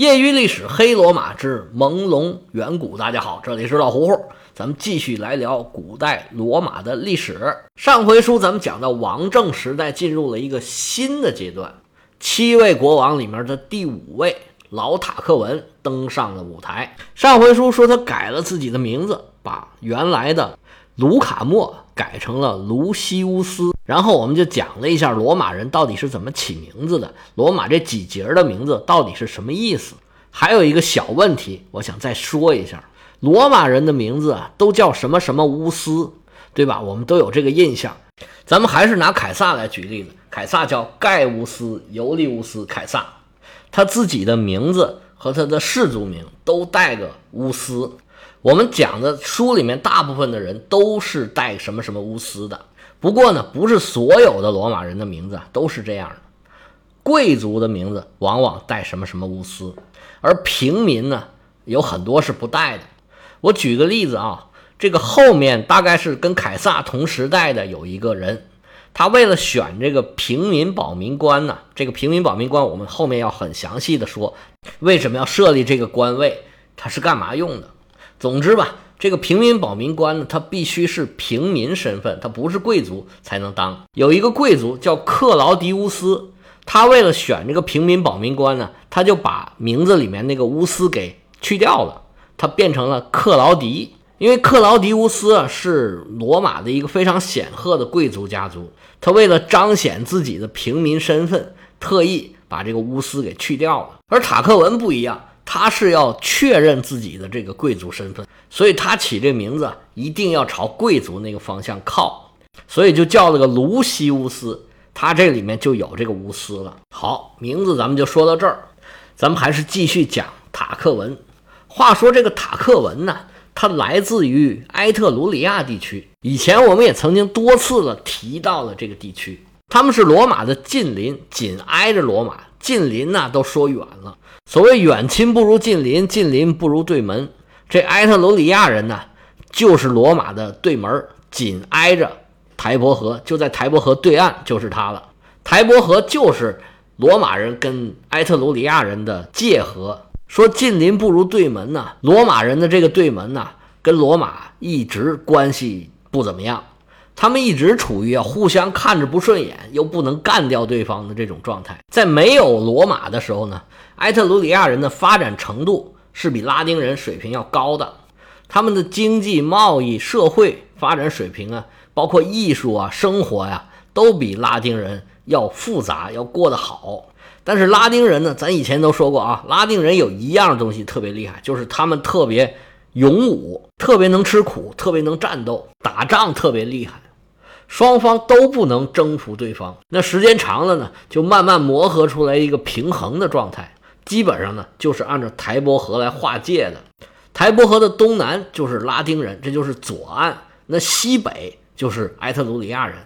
业余历史：黑罗马之朦胧远古。大家好，这里是老胡胡，咱们继续来聊古代罗马的历史。上回书咱们讲到王政时代进入了一个新的阶段，七位国王里面的第五位老塔克文登上了舞台。上回书说他改了自己的名字，把原来的卢卡莫改成了卢西乌斯。然后我们就讲了一下罗马人到底是怎么起名字的，罗马这几节的名字到底是什么意思。还有一个小问题，我想再说一下，罗马人的名字啊都叫什么什么乌斯，对吧？我们都有这个印象。咱们还是拿凯撒来举例子，凯撒叫盖乌斯·尤利乌斯·凯撒，他自己的名字和他的氏族名都带个乌斯。我们讲的书里面大部分的人都是带什么什么乌斯的。不过呢，不是所有的罗马人的名字都是这样的。贵族的名字往往带什么什么乌斯，而平民呢，有很多是不带的。我举个例子啊，这个后面大概是跟凯撒同时代的有一个人，他为了选这个平民保民官呢，这个平民保民官我们后面要很详细的说，为什么要设立这个官位，他是干嘛用的。总之吧。这个平民保民官呢，他必须是平民身份，他不是贵族才能当。有一个贵族叫克劳迪乌斯，他为了选这个平民保民官呢，他就把名字里面那个乌斯给去掉了，他变成了克劳迪。因为克劳迪乌斯啊是罗马的一个非常显赫的贵族家族，他为了彰显自己的平民身份，特意把这个乌斯给去掉了。而塔克文不一样。他是要确认自己的这个贵族身份，所以他起这名字一定要朝贵族那个方向靠，所以就叫了个卢西乌斯。他这里面就有这个乌斯了。好，名字咱们就说到这儿，咱们还是继续讲塔克文。话说这个塔克文呢，它来自于埃特鲁里亚地区，以前我们也曾经多次的提到了这个地区，他们是罗马的近邻，紧挨着罗马，近邻呢都说远了。所谓远亲不如近邻，近邻不如对门。这埃特鲁里亚人呢，就是罗马的对门，紧挨着台伯河，就在台伯河对岸就是他了。台伯河就是罗马人跟埃特鲁里亚人的界河。说近邻不如对门呢，罗马人的这个对门呢，跟罗马一直关系不怎么样。他们一直处于啊互相看着不顺眼，又不能干掉对方的这种状态。在没有罗马的时候呢，埃特鲁里亚人的发展程度是比拉丁人水平要高的，他们的经济、贸易、社会发展水平啊，包括艺术啊、生活呀，都比拉丁人要复杂，要过得好。但是拉丁人呢，咱以前都说过啊，拉丁人有一样东西特别厉害，就是他们特别勇武，特别能吃苦，特别能战斗，打仗特别厉害。双方都不能征服对方，那时间长了呢，就慢慢磨合出来一个平衡的状态。基本上呢，就是按照台伯河来划界的。台伯河的东南就是拉丁人，这就是左岸；那西北就是埃特鲁里亚人，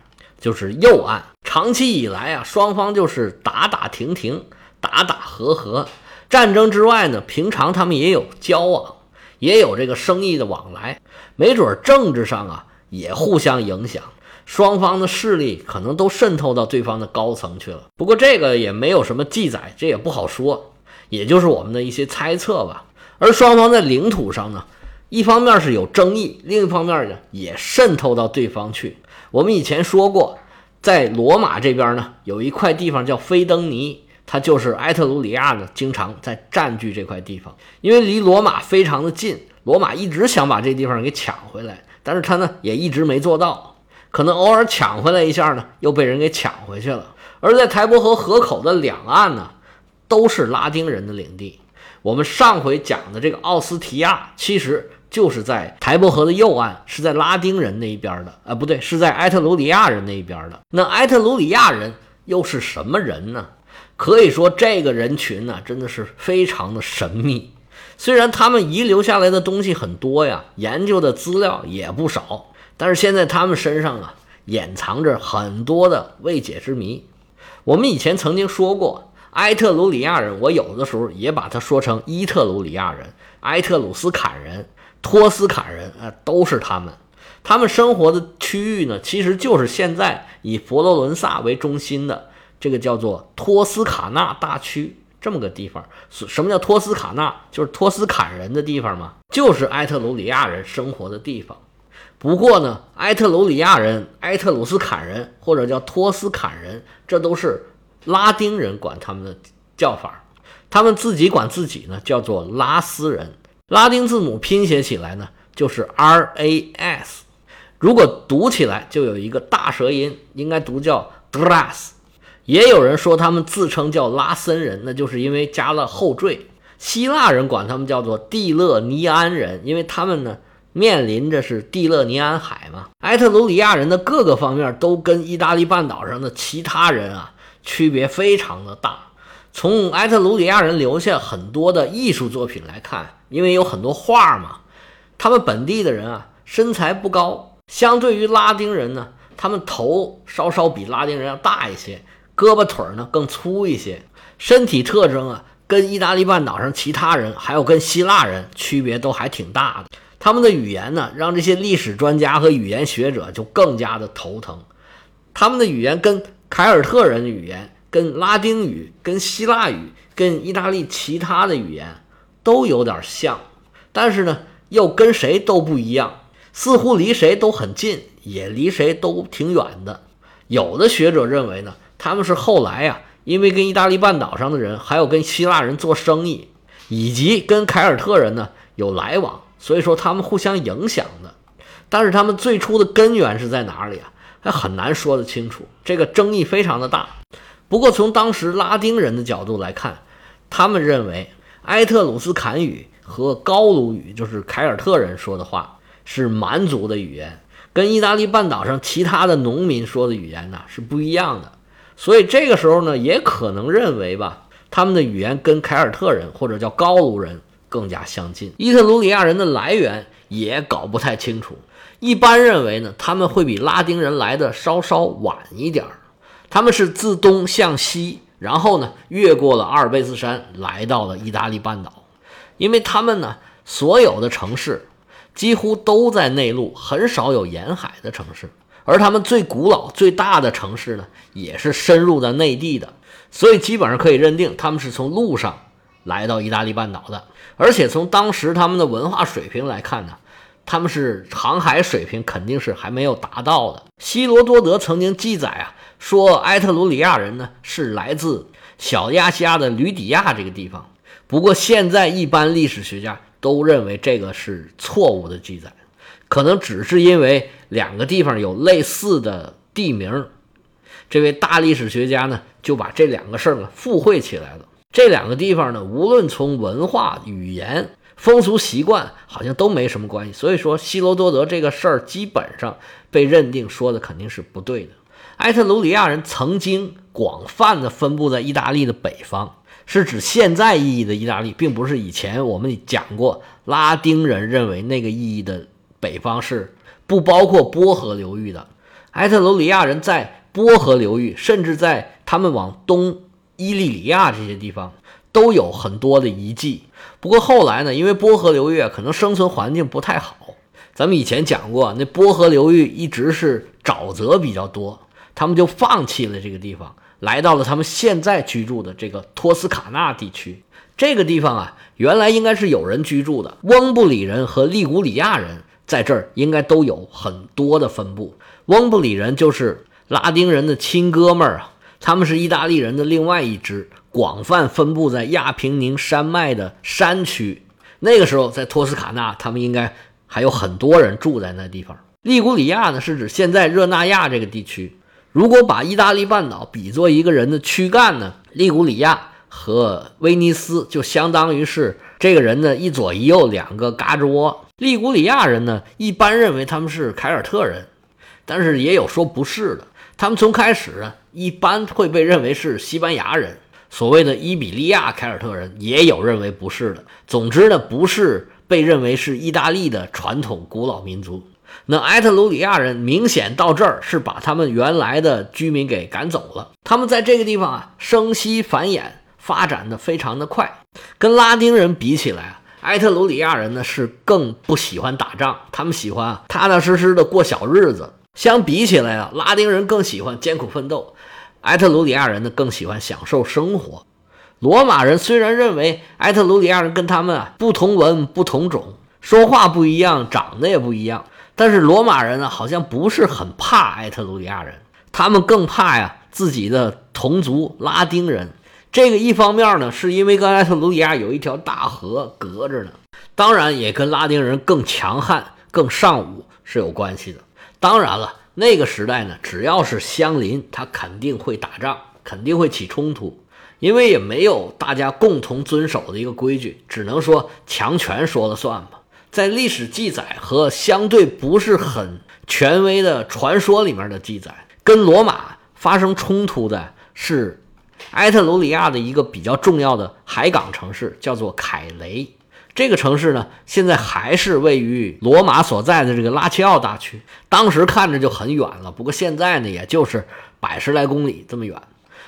就是右岸。长期以来啊，双方就是打打停停，打打和和。战争之外呢，平常他们也有交往，也有这个生意的往来，没准政治上啊也互相影响。双方的势力可能都渗透到对方的高层去了，不过这个也没有什么记载，这也不好说，也就是我们的一些猜测吧。而双方在领土上呢，一方面是有争议，另一方面呢也渗透到对方去。我们以前说过，在罗马这边呢，有一块地方叫菲登尼，它就是埃特鲁里亚呢经常在占据这块地方，因为离罗马非常的近，罗马一直想把这地方给抢回来，但是他呢也一直没做到。可能偶尔抢回来一下呢，又被人给抢回去了。而在台伯河河口的两岸呢，都是拉丁人的领地。我们上回讲的这个奥斯提亚，其实就是在台伯河的右岸，是在拉丁人那一边的。啊，不对，是在埃特鲁里亚人那一边的。那埃特鲁里亚人又是什么人呢？可以说，这个人群呢，真的是非常的神秘。虽然他们遗留下来的东西很多呀，研究的资料也不少。但是现在他们身上啊，掩藏着很多的未解之谜。我们以前曾经说过，埃特鲁里亚人，我有的时候也把它说成伊特鲁里亚人、埃特鲁斯坎人、托斯坎人，啊，都是他们。他们生活的区域呢，其实就是现在以佛罗伦萨为中心的这个叫做托斯卡纳大区这么个地方。什么叫托斯卡纳？就是托斯坎人的地方嘛，就是埃特鲁里亚人生活的地方。不过呢，埃特鲁里亚人、埃特鲁斯坎人或者叫托斯坎人，这都是拉丁人管他们的叫法，他们自己管自己呢叫做拉斯人。拉丁字母拼写起来呢就是 R A S，如果读起来就有一个大舌音，应该读叫 Grass。也有人说他们自称叫拉森人，那就是因为加了后缀。希腊人管他们叫做蒂勒尼安人，因为他们呢。面临着是蒂勒尼安海嘛，埃特鲁里亚人的各个方面都跟意大利半岛上的其他人啊区别非常的大。从埃特鲁里亚人留下很多的艺术作品来看，因为有很多画嘛，他们本地的人啊身材不高，相对于拉丁人呢，他们头稍稍比拉丁人要大一些，胳膊腿呢更粗一些，身体特征啊跟意大利半岛上其他人还有跟希腊人区别都还挺大的。他们的语言呢，让这些历史专家和语言学者就更加的头疼。他们的语言跟凯尔特人的语言、跟拉丁语、跟希腊语、跟意大利其他的语言都有点像，但是呢，又跟谁都不一样，似乎离谁都很近，也离谁都挺远的。有的学者认为呢，他们是后来呀，因为跟意大利半岛上的人，还有跟希腊人做生意，以及跟凯尔特人呢有来往。所以说他们互相影响的，但是他们最初的根源是在哪里啊？还很难说得清楚，这个争议非常的大。不过从当时拉丁人的角度来看，他们认为埃特鲁斯坎语和高卢语，就是凯尔特人说的话，是蛮族的语言，跟意大利半岛上其他的农民说的语言呢是不一样的。所以这个时候呢，也可能认为吧，他们的语言跟凯尔特人或者叫高卢人。更加相近。伊特鲁里亚人的来源也搞不太清楚。一般认为呢，他们会比拉丁人来的稍稍晚一点儿。他们是自东向西，然后呢，越过了阿尔卑斯山，来到了意大利半岛。因为他们呢，所有的城市几乎都在内陆，很少有沿海的城市。而他们最古老、最大的城市呢，也是深入在内地的。所以基本上可以认定，他们是从路上来到意大利半岛的。而且从当时他们的文化水平来看呢，他们是航海水平肯定是还没有达到的。希罗多德曾经记载啊，说埃特鲁里亚人呢是来自小亚细亚的吕底亚这个地方。不过现在一般历史学家都认为这个是错误的记载，可能只是因为两个地方有类似的地名。这位大历史学家呢就把这两个事儿呢附会起来了。这两个地方呢，无论从文化、语言、风俗习惯，好像都没什么关系。所以说，希罗多德这个事儿基本上被认定说的肯定是不对的。埃特鲁里亚人曾经广泛的分布在意大利的北方，是指现在意义的意大利，并不是以前我们讲过拉丁人认为那个意义的北方是不包括波河流域的。埃特鲁里亚人在波河流域，甚至在他们往东。伊利里亚这些地方都有很多的遗迹，不过后来呢，因为波河流域可能生存环境不太好，咱们以前讲过，那波河流域一直是沼泽比较多，他们就放弃了这个地方，来到了他们现在居住的这个托斯卡纳地区。这个地方啊，原来应该是有人居住的，翁布里人和利古里亚人在这儿应该都有很多的分布。翁布里人就是拉丁人的亲哥们儿啊。他们是意大利人的另外一支，广泛分布在亚平宁山脉的山区。那个时候，在托斯卡纳，他们应该还有很多人住在那地方。利古里亚呢，是指现在热那亚这个地区。如果把意大利半岛比作一个人的躯干呢，利古里亚和威尼斯就相当于是这个人的一左一右两个嘎吱窝。利古里亚人呢，一般认为他们是凯尔特人，但是也有说不是的。他们从开始啊。一般会被认为是西班牙人，所谓的伊比利亚凯尔特人也有认为不是的。总之呢，不是被认为是意大利的传统古老民族。那埃特鲁里亚人明显到这儿是把他们原来的居民给赶走了。他们在这个地方啊，生息繁衍，发展的非常的快。跟拉丁人比起来啊，埃特鲁里亚人呢是更不喜欢打仗，他们喜欢踏踏实实的过小日子。相比起来啊，拉丁人更喜欢艰苦奋斗。埃特鲁里亚人呢更喜欢享受生活。罗马人虽然认为埃特鲁里亚人跟他们啊不同文不同种，说话不一样，长得也不一样，但是罗马人呢好像不是很怕埃特鲁里亚人，他们更怕呀自己的同族拉丁人。这个一方面呢，是因为跟埃特鲁里亚有一条大河隔着呢，当然也跟拉丁人更强悍、更尚武是有关系的。当然了，那个时代呢，只要是相邻，他肯定会打仗，肯定会起冲突，因为也没有大家共同遵守的一个规矩，只能说强权说了算吧。在历史记载和相对不是很权威的传说里面的记载，跟罗马发生冲突的是。埃特鲁里亚的一个比较重要的海港城市叫做凯雷，这个城市呢，现在还是位于罗马所在的这个拉齐奥大区。当时看着就很远了，不过现在呢，也就是百十来公里这么远。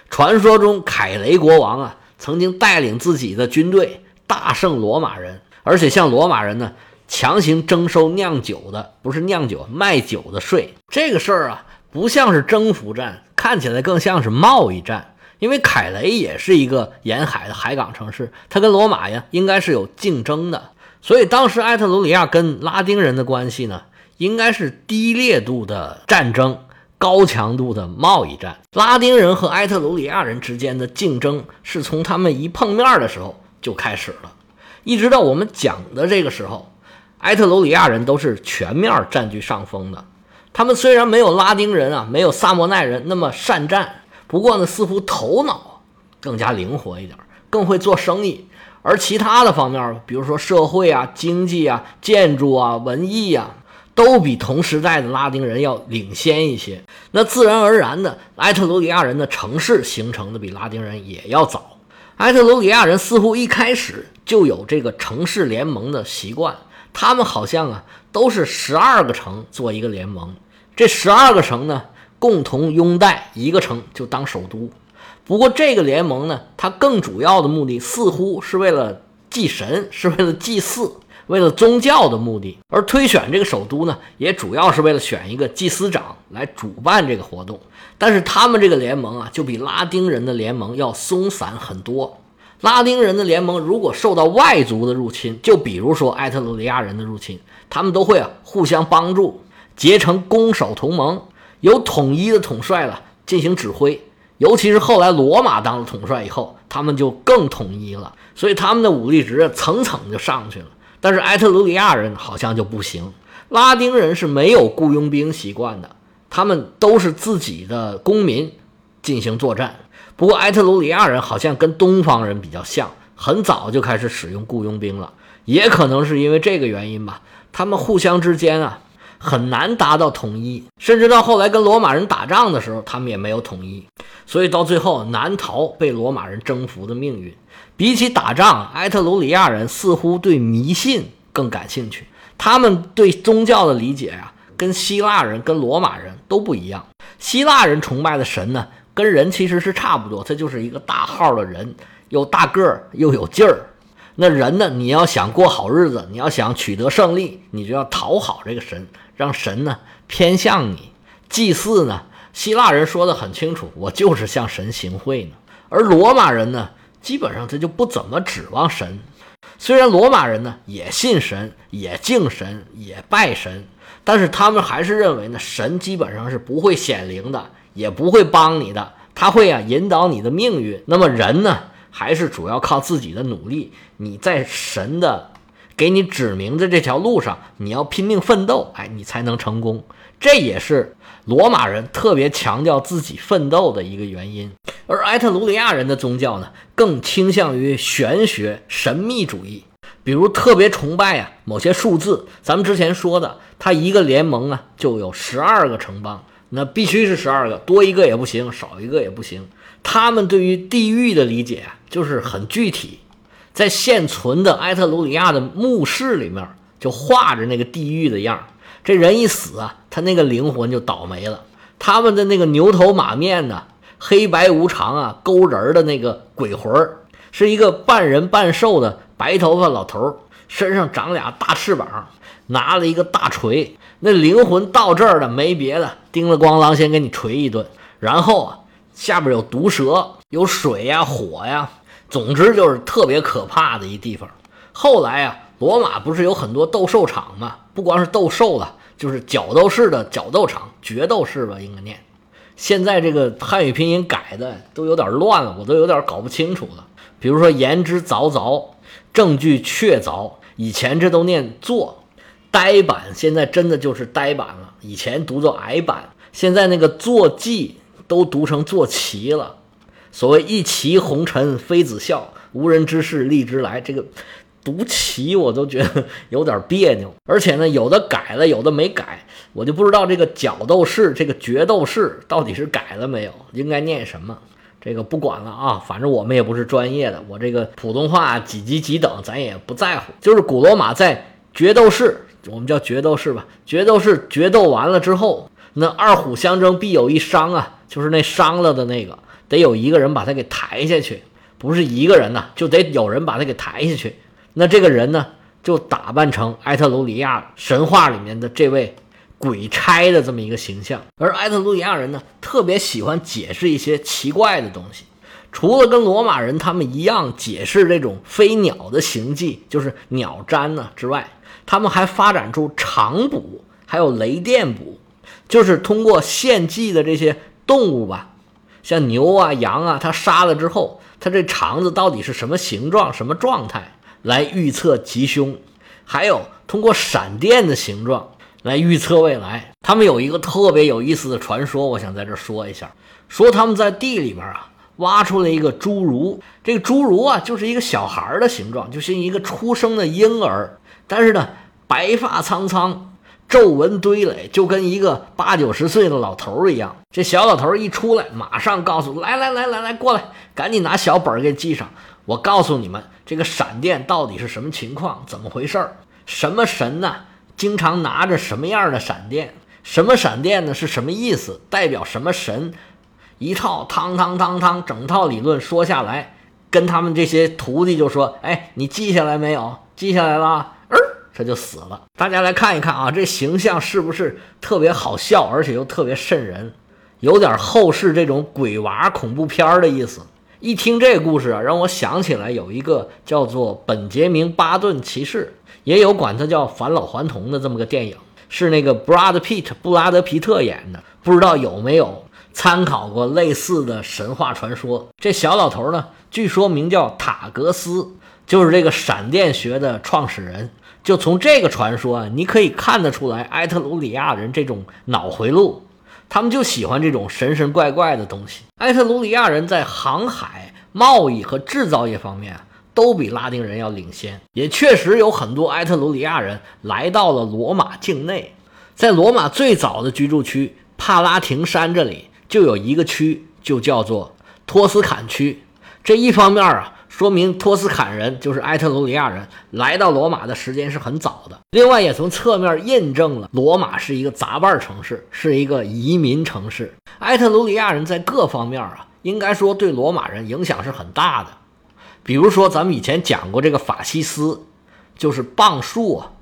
传说中，凯雷国王啊，曾经带领自己的军队大胜罗马人，而且向罗马人呢强行征收酿酒的，不是酿酒卖酒的税。这个事儿啊，不像是征服战，看起来更像是贸易战。因为凯雷也是一个沿海的海港城市，它跟罗马呀应该是有竞争的，所以当时埃特鲁里亚跟拉丁人的关系呢，应该是低烈度的战争，高强度的贸易战。拉丁人和埃特鲁里亚人之间的竞争是从他们一碰面的时候就开始了，一直到我们讲的这个时候，埃特鲁里亚人都是全面占据上风的。他们虽然没有拉丁人啊，没有萨莫奈人那么善战。不过呢，似乎头脑更加灵活一点，更会做生意。而其他的方面，比如说社会啊、经济啊、建筑啊、文艺啊，都比同时代的拉丁人要领先一些。那自然而然的，埃特鲁里亚人的城市形成的比拉丁人也要早。埃特鲁里亚人似乎一开始就有这个城市联盟的习惯，他们好像啊都是十二个城做一个联盟。这十二个城呢？共同拥戴一个城就当首都，不过这个联盟呢，它更主要的目的似乎是为了祭神，是为了祭祀，为了宗教的目的。而推选这个首都呢，也主要是为了选一个祭司长来主办这个活动。但是他们这个联盟啊，就比拉丁人的联盟要松散很多。拉丁人的联盟如果受到外族的入侵，就比如说埃特鲁里亚人的入侵，他们都会啊互相帮助，结成攻守同盟。有统一的统帅了进行指挥，尤其是后来罗马当了统帅以后，他们就更统一了，所以他们的武力值层层就上去了。但是埃特鲁里亚人好像就不行，拉丁人是没有雇佣兵习惯的，他们都是自己的公民进行作战。不过埃特鲁里亚人好像跟东方人比较像，很早就开始使用雇佣兵了，也可能是因为这个原因吧，他们互相之间啊。很难达到统一，甚至到后来跟罗马人打仗的时候，他们也没有统一，所以到最后难逃被罗马人征服的命运。比起打仗，埃特鲁里亚人似乎对迷信更感兴趣。他们对宗教的理解呀，跟希腊人、跟罗马人都不一样。希腊人崇拜的神呢，跟人其实是差不多，他就是一个大号的人，又大个儿又有劲儿。那人呢？你要想过好日子，你要想取得胜利，你就要讨好这个神，让神呢偏向你。祭祀呢，希腊人说的很清楚，我就是向神行贿呢。而罗马人呢，基本上他就不怎么指望神。虽然罗马人呢也信神，也敬神，也拜神，但是他们还是认为呢，神基本上是不会显灵的，也不会帮你的，他会啊引导你的命运。那么人呢？还是主要靠自己的努力。你在神的给你指明的这条路上，你要拼命奋斗，哎，你才能成功。这也是罗马人特别强调自己奋斗的一个原因。而埃特鲁里亚人的宗教呢，更倾向于玄学、神秘主义，比如特别崇拜啊某些数字。咱们之前说的，他一个联盟啊就有十二个城邦，那必须是十二个，多一个也不行，少一个也不行。他们对于地狱的理解啊，就是很具体，在现存的埃特鲁里亚的墓室里面，就画着那个地狱的样这人一死啊，他那个灵魂就倒霉了。他们的那个牛头马面呢，黑白无常啊，勾人的那个鬼魂是一个半人半兽的白头发老头身上长俩大翅膀，拿了一个大锤。那灵魂到这儿了，没别的，叮了咣啷，先给你锤一顿，然后啊。下边有毒蛇，有水呀，火呀，总之就是特别可怕的一地方。后来啊，罗马不是有很多斗兽场吗？不光是斗兽了，就是角斗士的角斗场，决斗士吧，应该念。现在这个汉语拼音改的都有点乱了，我都有点搞不清楚了。比如说“言之凿凿”，“证据确凿”，以前这都念“做”，呆板现在真的就是呆板了。以前读作矮板，现在那个“坐骑”都读成“坐骑”了。所谓“一骑红尘妃子笑，无人知是荔枝来”，这个。读骑我都觉得有点别扭，而且呢，有的改了，有的没改，我就不知道这个角斗士、这个决斗士到底是改了没有，应该念什么？这个不管了啊，反正我们也不是专业的，我这个普通话几级几等咱也不在乎。就是古罗马在决斗士，我们叫决斗士吧，决斗士决斗完了之后，那二虎相争必有一伤啊，就是那伤了的那个，得有一个人把他给抬下去，不是一个人呐，就得有人把他给抬下去。那这个人呢，就打扮成埃特鲁里亚神话里面的这位鬼差的这么一个形象。而埃特鲁里亚人呢，特别喜欢解释一些奇怪的东西。除了跟罗马人他们一样解释这种飞鸟的行迹，就是鸟占呢之外，他们还发展出长捕，还有雷电捕，就是通过献祭的这些动物吧，像牛啊、羊啊，他杀了之后，他这肠子到底是什么形状、什么状态？来预测吉凶，还有通过闪电的形状来预测未来。他们有一个特别有意思的传说，我想在这说一下。说他们在地里边啊挖出了一个侏儒，这个侏儒啊就是一个小孩的形状，就像一个出生的婴儿，但是呢白发苍苍，皱纹堆垒，就跟一个八九十岁的老头一样。这小老头一出来，马上告诉来来来来来过来，赶紧拿小本儿给记上。我告诉你们，这个闪电到底是什么情况？怎么回事儿？什么神呢？经常拿着什么样的闪电？什么闪电呢？是什么意思？代表什么神？一套汤汤汤汤，整套理论说下来，跟他们这些徒弟就说：“哎，你记下来没有？记下来了。”他，就死了。大家来看一看啊，这形象是不是特别好笑，而且又特别瘆人？有点后世这种鬼娃恐怖片的意思。一听这个故事啊，让我想起来有一个叫做《本杰明·巴顿骑士》，也有管他叫返老还童的这么个电影，是那个 Brad Pitt 布拉德皮特演的，不知道有没有参考过类似的神话传说。这小老头呢，据说名叫塔格斯，就是这个闪电学的创始人。就从这个传说啊，你可以看得出来，埃特鲁里亚人这种脑回路。他们就喜欢这种神神怪怪的东西。埃特鲁里亚人在航海、贸易和制造业方面都比拉丁人要领先，也确实有很多埃特鲁里亚人来到了罗马境内。在罗马最早的居住区帕拉廷山这里，就有一个区，就叫做托斯坎区。这一方面啊。说明托斯坎人就是埃特鲁里亚人来到罗马的时间是很早的。另外，也从侧面印证了罗马是一个杂拌城市，是一个移民城市。埃特鲁里亚人在各方面啊，应该说对罗马人影响是很大的。比如说，咱们以前讲过这个法西斯，就是棒树啊，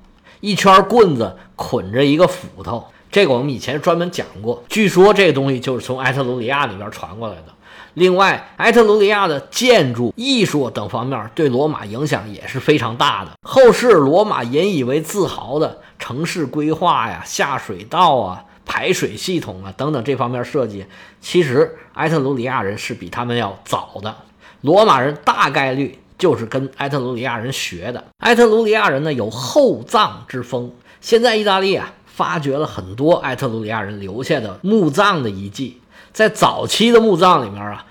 一圈棍子捆着一个斧头，这个我们以前专门讲过。据说这个东西就是从埃特鲁里亚里边传过来的。另外，埃特鲁里亚的建筑、艺术等方面对罗马影响也是非常大的。后世罗马引以为自豪的城市规划呀、下水道啊、排水系统啊等等这方面设计，其实埃特鲁里亚人是比他们要早的。罗马人大概率就是跟埃特鲁里亚人学的。埃特鲁里亚人呢有厚葬之风，现在意大利啊发掘了很多埃特鲁里亚人留下的墓葬的遗迹。在早期的墓葬里面啊，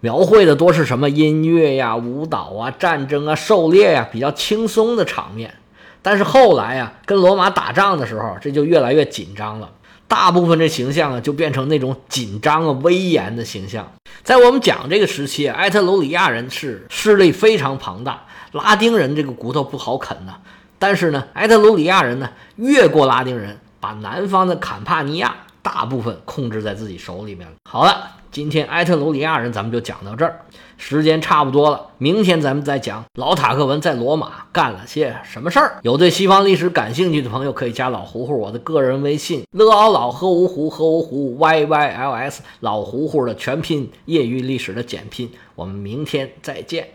描绘的多是什么音乐呀、舞蹈啊、战争啊、狩猎呀，比较轻松的场面。但是后来呀，跟罗马打仗的时候，这就越来越紧张了。大部分这形象啊，就变成那种紧张啊、威严的形象。在我们讲这个时期，埃特鲁里亚人是势力非常庞大，拉丁人这个骨头不好啃呐。但是呢，埃特鲁里亚人呢，越过拉丁人，把南方的坎帕尼亚。大部分控制在自己手里面了。好了，今天埃特鲁里亚人咱们就讲到这儿，时间差不多了。明天咱们再讲老塔克文在罗马干了些什么事儿。有对西方历史感兴趣的朋友，可以加老胡胡我的个人微信：乐奥老和芜湖和芜湖 y y l s 老胡胡的全拼，业余历史的简拼。我们明天再见。